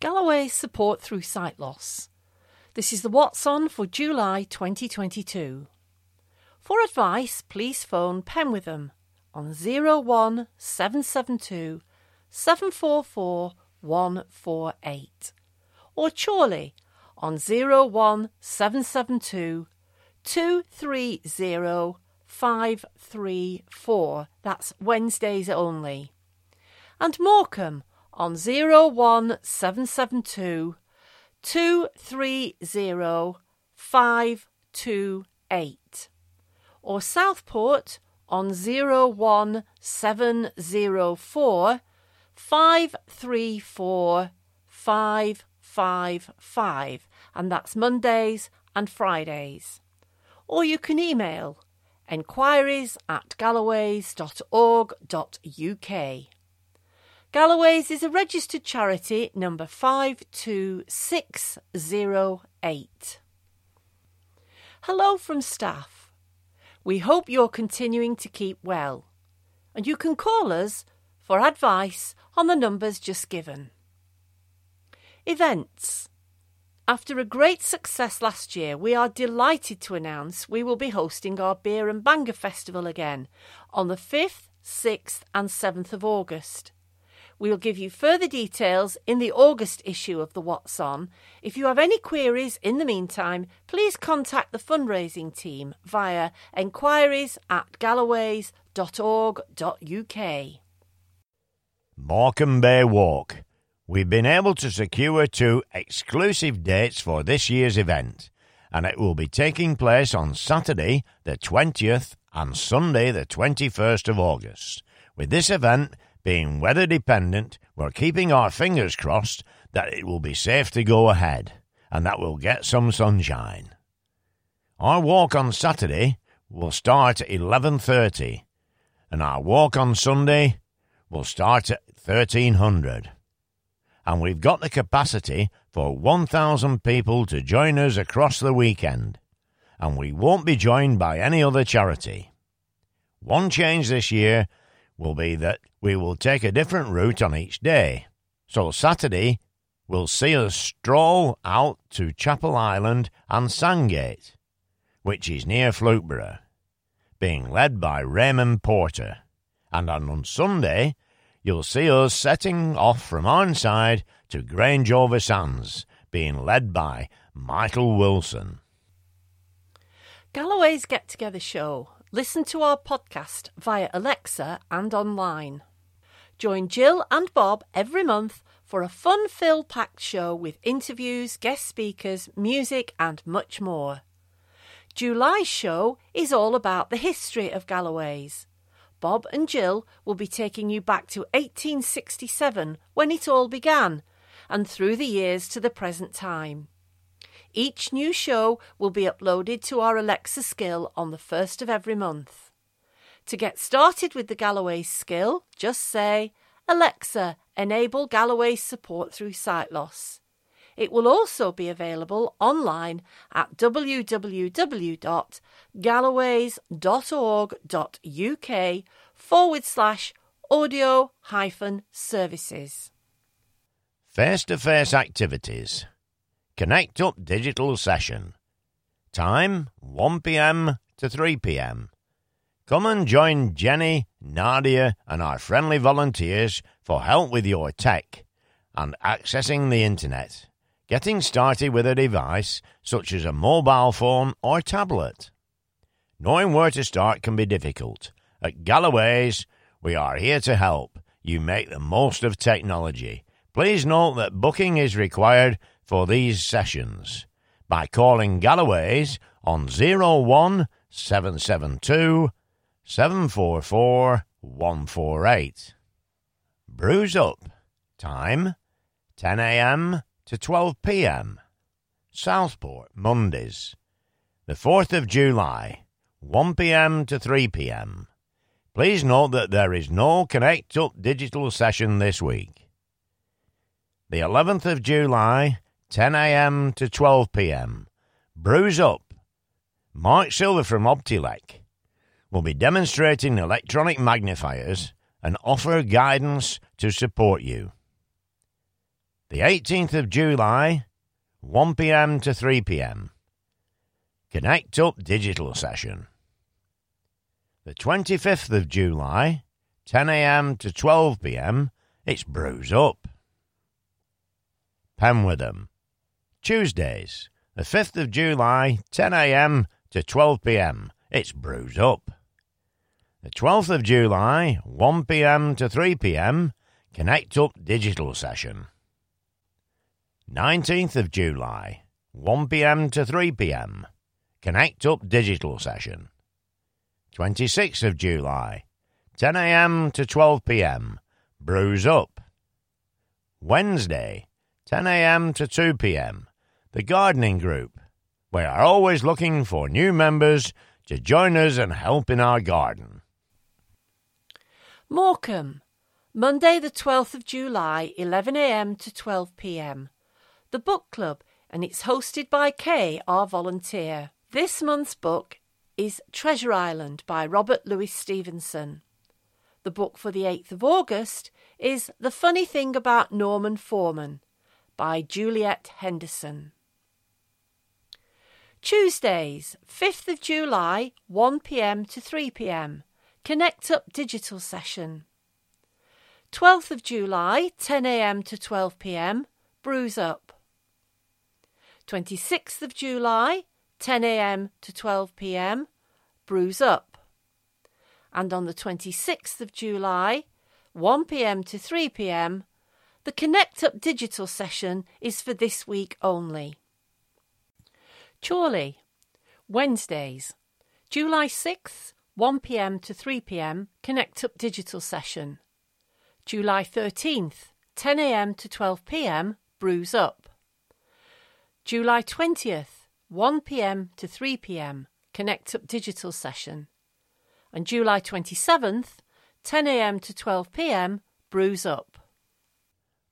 Galloway's support through sight loss. This is the What's On for July 2022. For advice, please phone Penwortham on 01772 744 148 or Chorley on 01772 230 534. That's Wednesdays only. And Morecambe on 01772 230 528 or Southport on 01704 534 555 and that's Mondays and Fridays. Or you can email enquiries at galloways.org.uk. Galloway's is a registered charity number 52608. Hello from staff. We hope you're continuing to keep well, and you can call us for advice on the numbers just given. Events. After a great success last year, we are delighted to announce we will be hosting our Beer and Banger Festival again on the 5th, 6th, and 7th of August. We'll give you further details in the August issue of the What's On. If you have any queries in the meantime, please contact the fundraising team via enquiries at galloways.org.uk. Morecambe Bay Walk. We've been able to secure two exclusive dates for this year's event, and it will be taking place on Saturday, the 20th, and Sunday, the 21st of August. With this event being weather dependent, we're keeping our fingers crossed that it will be safe to go ahead and that we'll get some sunshine. Our walk on Saturday will start at 11:30 and our walk on Sunday will start at 1300. And we've got the capacity for 1000 people to join us across the weekend. And we won't be joined by any other charity. One change this year will be that we will take a different route on each day. So Saturday will see us stroll out to Chapel Island and Sandgate, which is near Flookburgh, being led by Raymond Porter. And on Sunday, you'll see us setting off from Arnside to Grange over Sands, being led by Michael Wilson. Galloway's Get Together Show. Listen to our podcast via Alexa and online. Join Jill and Bob every month for a fun filled packed show with interviews, guest speakers, music, and much more. July's show is all about the history of Galloway's. Bob and Jill will be taking you back to 1867 when it all began and through the years to the present time. Each new show will be uploaded to our Alexa skill on the first of every month. To get started with the Galloway skill, just say, Alexa, enable Galloway's support through sight loss. It will also be available online at www.galloways.org.uk forward slash audio hyphen services. Face to face activities. Connect Up digital session. Time 1 pm to 3 pm. Come and join Jenny, Nadia, and our friendly volunteers for help with your tech and accessing the internet. Getting started with a device such as a mobile phone or tablet. Knowing where to start can be difficult. At Galloway's, we are here to help you make the most of technology. Please note that booking is required for these sessions by calling Galloway's on 01772 744 148. Brews Up. Time 10 a.m. to 12 p.m. Southport, Mondays. The 4th of July, 1 p.m. to 3 p.m. Please note that there is no Connect Up digital session this week. The 11th of July, 10 a.m. to 12 p.m. Brews Up. Mark Silver from Optelec will be demonstrating electronic magnifiers and offer guidance to support you. The 18th of July, 1 pm to 3 pm. Connect Up Digital Session. The 25th of July, 10 am to 12 pm, it's Brews Up. Penwortham. Tuesdays, the 5th of July, 10 am to 12 pm, it's Brews Up. The 12th of July, 1 pm to 3 pm, Connect Up Digital Session. 19th of July, 1 pm to 3 pm, Connect Up Digital Session. 26th of July, 10 am to 12 pm, Brews Up. Wednesday, 10 am to 2 pm, The Gardening Group. We are always looking for new members to join us and help in our garden. Morecambe, Monday the 12th of July, 11am to 12pm. The Book Club, and it's hosted by Kay, our volunteer. This month's book is Treasure Island by Robert Louis Stevenson. The book for the 8th of August is The Funny Thing About Norman Foreman by Juliet Henderson. Tuesdays, 5th of July, 1pm to 3pm. Connect Up Digital Session. 12th of July, 10am to 12pm. Brews Up. 26th of July, 10am to 12pm. Brews Up. And on the 26th of July, 1pm to 3pm, the Connect Up digital session is for this week only. Chorley, Wednesdays, July 6th, 1pm to 3pm, Connect Up digital session. July 13th, 10am to 12pm, Brews Up. July 20th, 1pm to 3pm, Connect Up digital session. And July 27th, 10am to 12pm, Brews Up.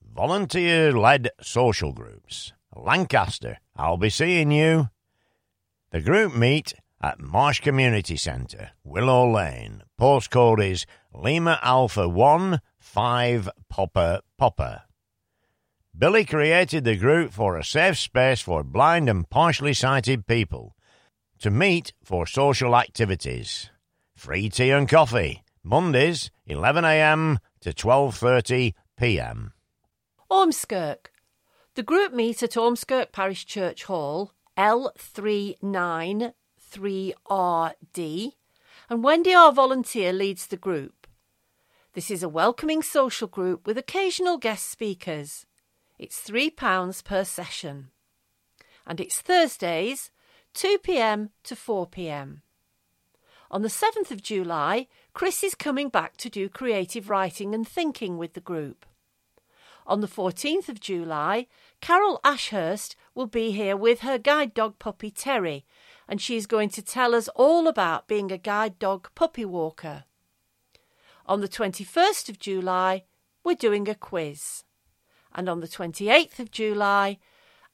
Volunteer led social groups. Lancaster, I'll be seeing you. The group meet at Marsh Community Centre, Willow Lane. Postcode is Lima Alpha 1 5 Popper Popper. Billy created the group for a safe space for blind and partially sighted people to meet for social activities. Free tea and coffee. Mondays 11am to 12:30 p.m. Ormskirk. The group meet at Ormskirk Parish Church Hall, L393RD, and Wendy, our volunteer, leads the group. This is a welcoming social group with occasional guest speakers. It's £3 per session. And it's Thursdays, 2pm to 4pm. On the 7th of July, Chris is coming back to do creative writing and thinking with the group. On the 14th of July, Carol Ashurst will be here with her guide dog puppy Terry, and she is going to tell us all about being a guide dog puppy walker. On the 21st of July, we're doing a quiz. And on the 28th of July,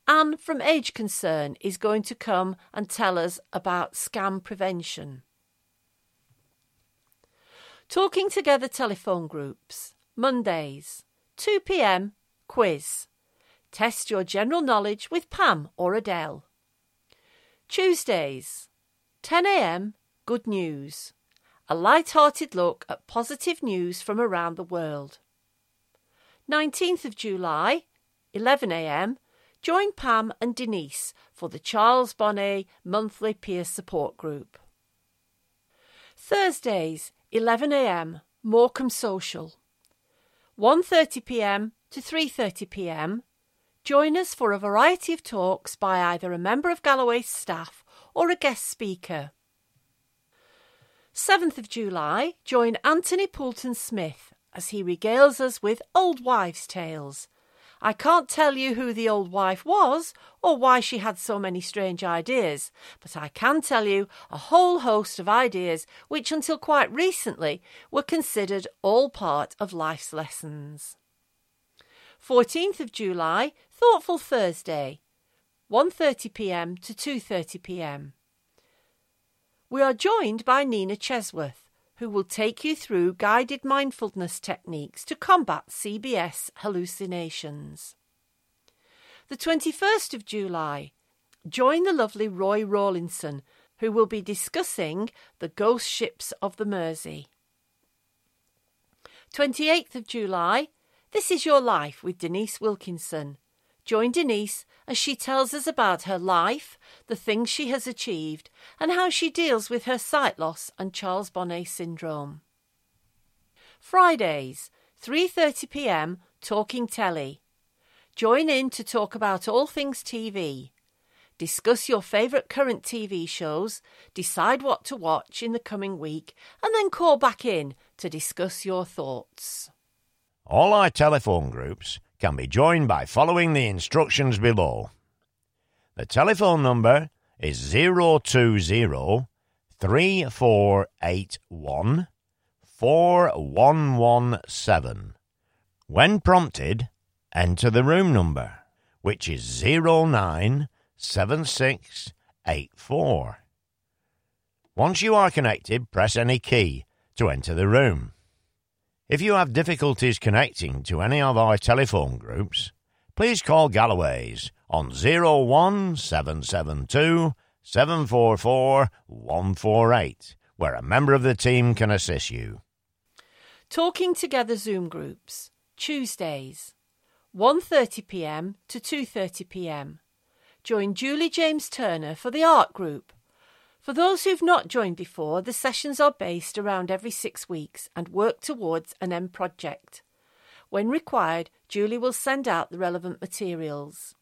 Anne from Age Concern is going to come and tell us about scam prevention. Talking Together telephone groups, Mondays, 2 pm, quiz. Test your general knowledge with Pam or Adele. Tuesdays, 10 am, good news. A light-hearted look at positive news from around the world. 19th of July, 11 am, join Pam and Denise for the Charles Bonnet monthly peer support group. Thursdays, 11am, Morecambe Social. 1.30pm to 3.30pm, join us for a variety of talks by either a member of Galloway's staff or a guest speaker. 7th of July, join Anthony Poulton Smith as he regales us with old wives' tales. I can't tell you who the old wife was or why she had so many strange ideas, but I can tell you a whole host of ideas which until quite recently were considered all part of life's lessons. 14th of July, Thoughtful Thursday, 1:30 p.m. to 2:30 p.m. We are joined by Nina Chesworth, who will take you through guided mindfulness techniques to combat CBS hallucinations. The 21st of July, join the lovely Roy Rawlinson, who will be discussing the ghost ships of the Mersey. 28th of July, This is Your Life with Denise Wilkinson. Join Denise as she tells us about her life, the things she has achieved, and how she deals with her sight loss and Charles Bonnet syndrome. Fridays, 3:30 p.m. Talking Telly. Join in to talk about all things TV. Discuss your favourite current TV shows, decide what to watch in the coming week, and then call back in to discuss your thoughts. All our telephone groups can be joined by following the instructions below. The telephone number is 020 3481 4117. When prompted, enter the room number, which is 097684. Once you are connected, press any key to enter the room. If you have difficulties connecting to any of our telephone groups, please call Galloway's on 01772 744 148, where a member of the team can assist you. Talking Together Zoom groups, Tuesdays, 1:30 p.m. to 2:30 p.m. Join Julie James Turner for the art group. For those who've not joined before, the sessions are based around every six weeks and work towards an end project. When required, Julie will send out the relevant materials.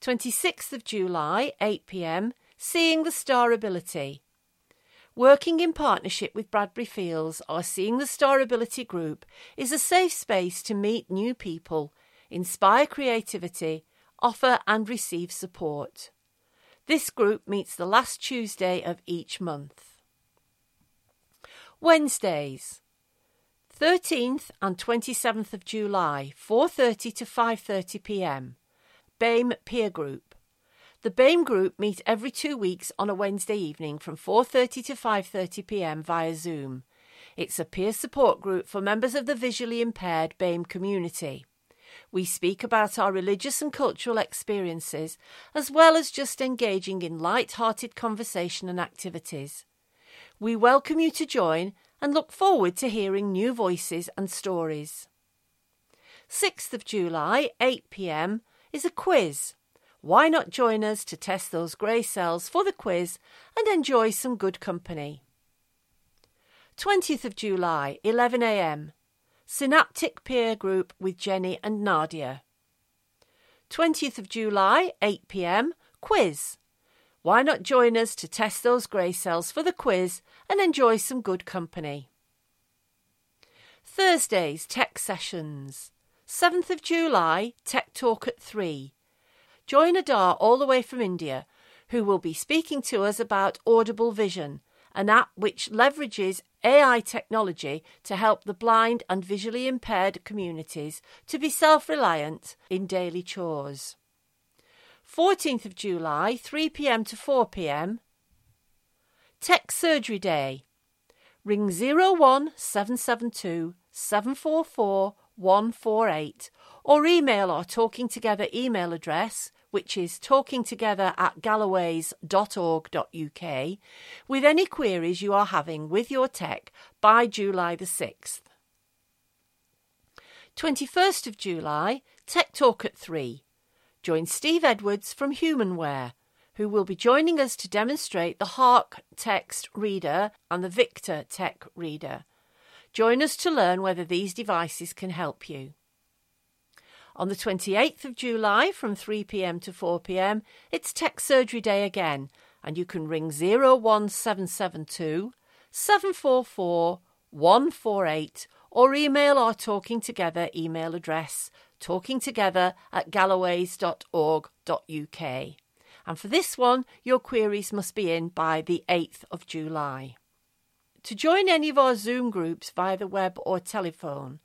26th of July, 8 pm, Seeing the Star Ability. Working in partnership with Bradbury Fields, our Seeing the Star Ability group is a safe space to meet new people, inspire creativity, offer and receive support. This group meets the last Tuesday of each month. Wednesdays 13th and 27th of July 4:30 to 5:30 p.m. BAME Peer Group. The BAME group meet every 2 weeks on a Wednesday evening from 4:30 to 5:30 p.m. via Zoom. It's a peer support group for members of the visually impaired BAME community. We speak about our religious and cultural experiences, as well as just engaging in light hearted conversation and activities. We welcome you to join and look forward to hearing new voices and stories. 6th of July, 8 pm, is a quiz. Why not join us to test those grey cells for the quiz and enjoy some good company? 20th of July, 11 am, Synaptic Peer Group with Jenny and Nadia. 20th of July, 8 pm, quiz. Why not join us to test those grey cells for the quiz and enjoy some good company? Thursdays, tech sessions. 7th of July, Tech Talk at 3. Join Adar all the way from India, who will be speaking to us about Audible Vision, an app which leverages AI technology to help the blind and visually impaired communities to be self reliant in daily chores. 14th of July, 3 pm to 4 pm. Tech Surgery Day. Ring 01772 744 148 or email our Talking Together email address which is talkingtogether at galloways.org.uk, with any queries you are having with your tech by July the 6th. 21st of July, Tech Talk at 3. Join Steve Edwards from Humanware, who will be joining us to demonstrate the Hark Text Reader and the Victor Tech Reader. Join us to learn whether these devices can help you. On the 28th of July from 3pm to 4pm, it's Tech Surgery Day again, and you can ring 01772 744 148 or email our Talking Together email address talkingtogether at galloways.org.uk. And for this one, your queries must be in by the 8th of July. To join any of our Zoom groups via the web or telephone,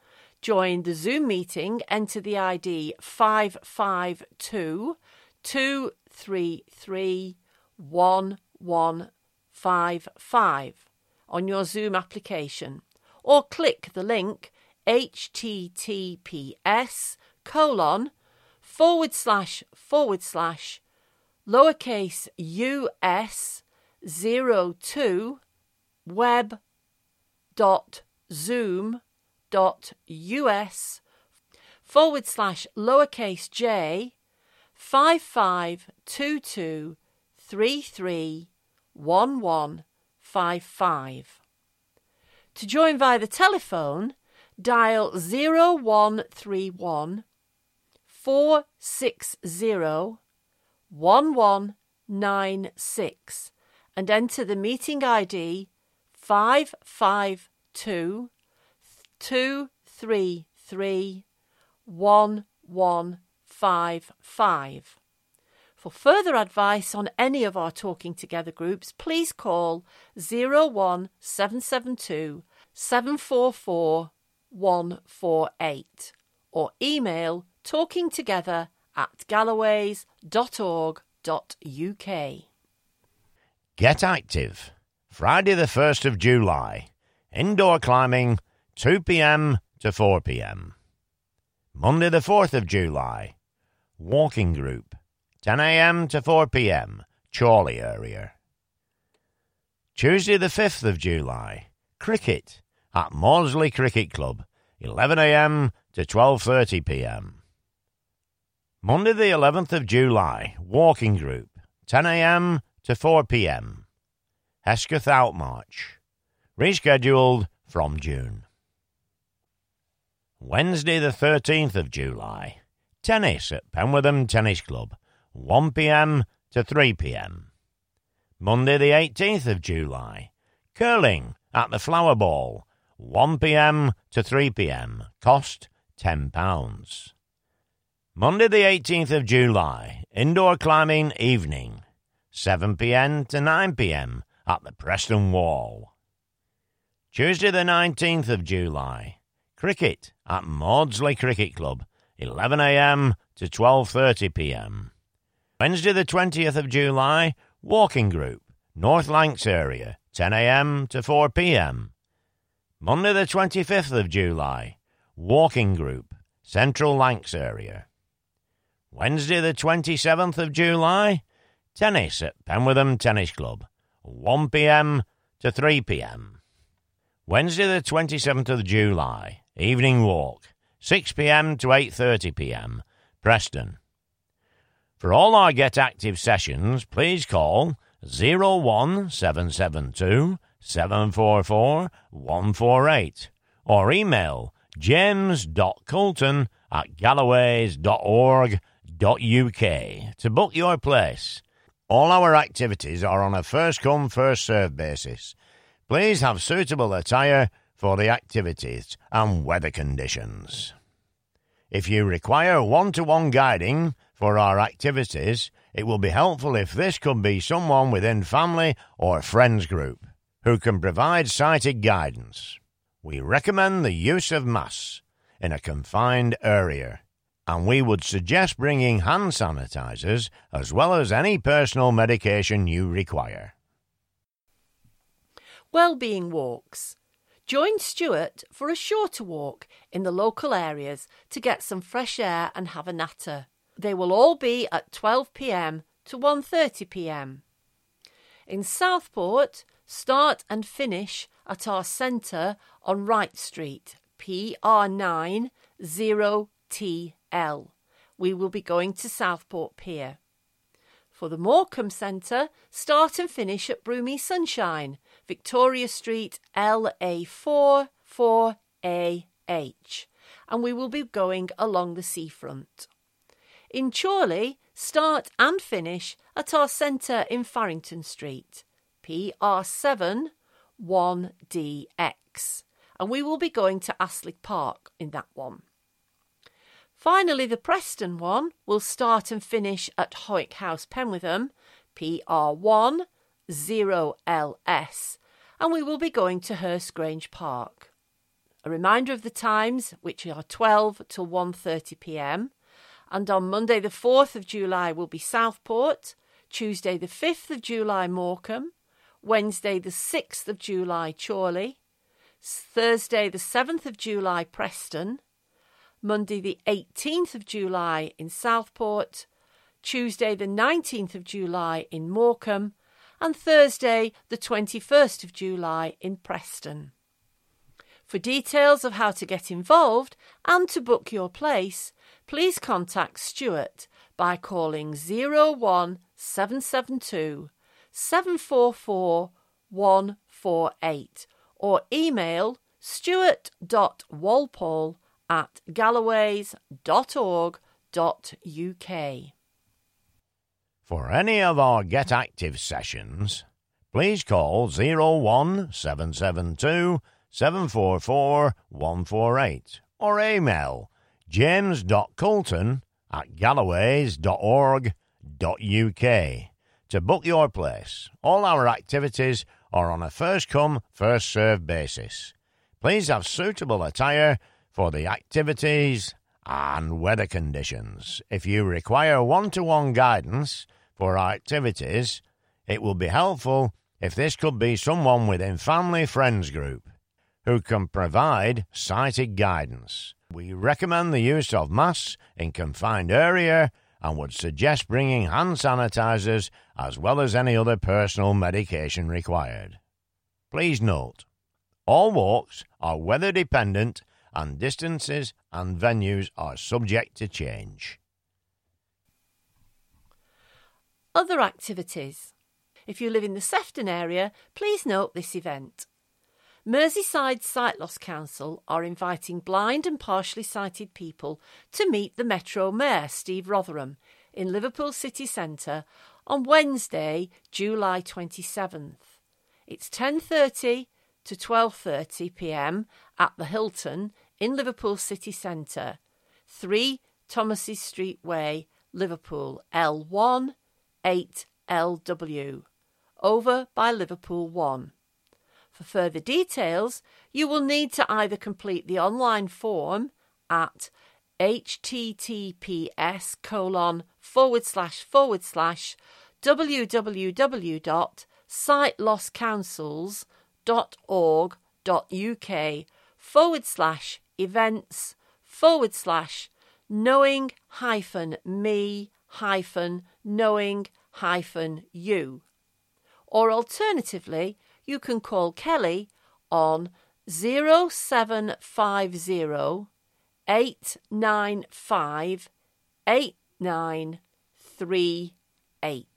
Join the Zoom meeting, enter the ID 552 233 1155 on your Zoom application or click the link https colon forward slash forward slash lowercase us zero two web dot zoom dot us forward slash lowercase j five five two two three three one one five five. To join via the telephone, dial zero one three one four six zero one one nine six and enter the meeting ID five five two two three three one one five five. For further advice on any of our Talking Together groups, please call 01772 744 148 or email talkingtogether at galloways.org.uk. Get active. Friday, the 1st of July. Indoor climbing, 2 pm to 4 pm. Monday, the 4th of July. Walking group, 10 a.m. to 4 p.m., Chorley area. Tuesday, the 5th of July, cricket at Mawdesley Cricket Club, 11 a.m. to 12:30 p.m. Monday, the 11th of July, walking group, 10 a.m. to 4 p.m. Hesketh Out Marsh, rescheduled from June. Wednesday, the 13th of July, tennis at Penwortham Tennis Club, 1 pm to 3 pm. Monday, the 18th of July, curling at the Flower Bowl, 1 pm to 3 pm, cost £10. Monday, the 18th of July, indoor climbing evening, 7 pm to 9 pm at the Preston Wall. Tuesday, the 19th of July, cricket at Mawdesley Cricket Club, 11 a.m. to 12:30 p.m. Wednesday, the 20th of July, walking group, North Lancs area, 10 a.m. to 4 p.m. Monday, the 25th of July, walking group, Central Lancs area. Wednesday, the 27th of July, tennis at Penwortham Tennis Club, 1 p.m. to 3 p.m. Wednesday, the 27th of July, evening walk, 6 p.m. to 8:30 p.m. Preston. For all our Get Active sessions, please call 01772 744 148 or email james.coulton at galloways.org.uk to book your place. All our activities are on a first come, first served basis. Please have suitable attire for the activities and weather conditions. If you require one to one guiding for our activities, it will be helpful if this could be someone within family or friends group who can provide sighted guidance. We recommend the use of masks in a confined area, and we would suggest bringing hand sanitizers as well as any personal medication you require. Wellbeing walks. Join Stuart for a shorter walk in the local areas to get some fresh air and have a natter. They will all be at 12 pm to 1:30 pm. In Southport, start and finish at our centre on Wright Street, PR9 0TL. We will be going to Southport Pier. For the Morecambe Centre, start and finish at Broomy Sunshine, Victoria Street, LA4 4AH, and we will be going along the seafront. In Chorley, start and finish at our centre in Farrington Street, PR7 1DX, and we will be going to Astley Park in that one. Finally, the Preston one will start and finish at Howick House, Penwortham, PR1 0LS, and we will be going to Hurst Grange Park. A reminder of the times, which are 12 till 1:30 p.m. And on Monday the 4th of July will be Southport, Tuesday the 5th of July Morecambe, Wednesday the 6th of July Chorley, Thursday the 7th of July Preston, Monday the 18th of July in Southport, Tuesday the 19th of July in Morecambe, and Thursday the 21st of July in Preston. For details of how to get involved and to book your place, please contact Stuart by calling 01772 744 148 or email stuart.walpole at galloways.org.uk. For any of our Get Active sessions, please call 01772 744 148 or email james.coulton at galloways.org.uk to book your place. All our activities are on a first come, first served basis. Please have suitable attire for the activities and weather conditions. If you require one to one guidance for our activities, it will be helpful if this could be someone within family friends group who can provide sighted guidance. We recommend the use of masks in confined area and would suggest bringing hand sanitizers as well as any other personal medication required. Please note, all walks are weather dependent and distances and venues are subject to change. Other activities. If you live in the Sefton area, please note this event. Merseyside Sight Loss Council are inviting blind and partially sighted people to meet the Metro Mayor Steve Rotheram in Liverpool city centre on Wednesday, July 27th. It's 10:30 to 12:30 p.m. at the Hilton in Liverpool city centre, 3 Thomas Steers Way, Liverpool, L1 8LW, over by Liverpool 1. For further details, you will need to either complete the online form at https colon forward slash forward slash www.sightlosscouncils.org.uk forward slash events forward slash knowing hyphen me hyphen knowing hyphen you. Or alternatively, you can call Kelly on 0750 895 8938.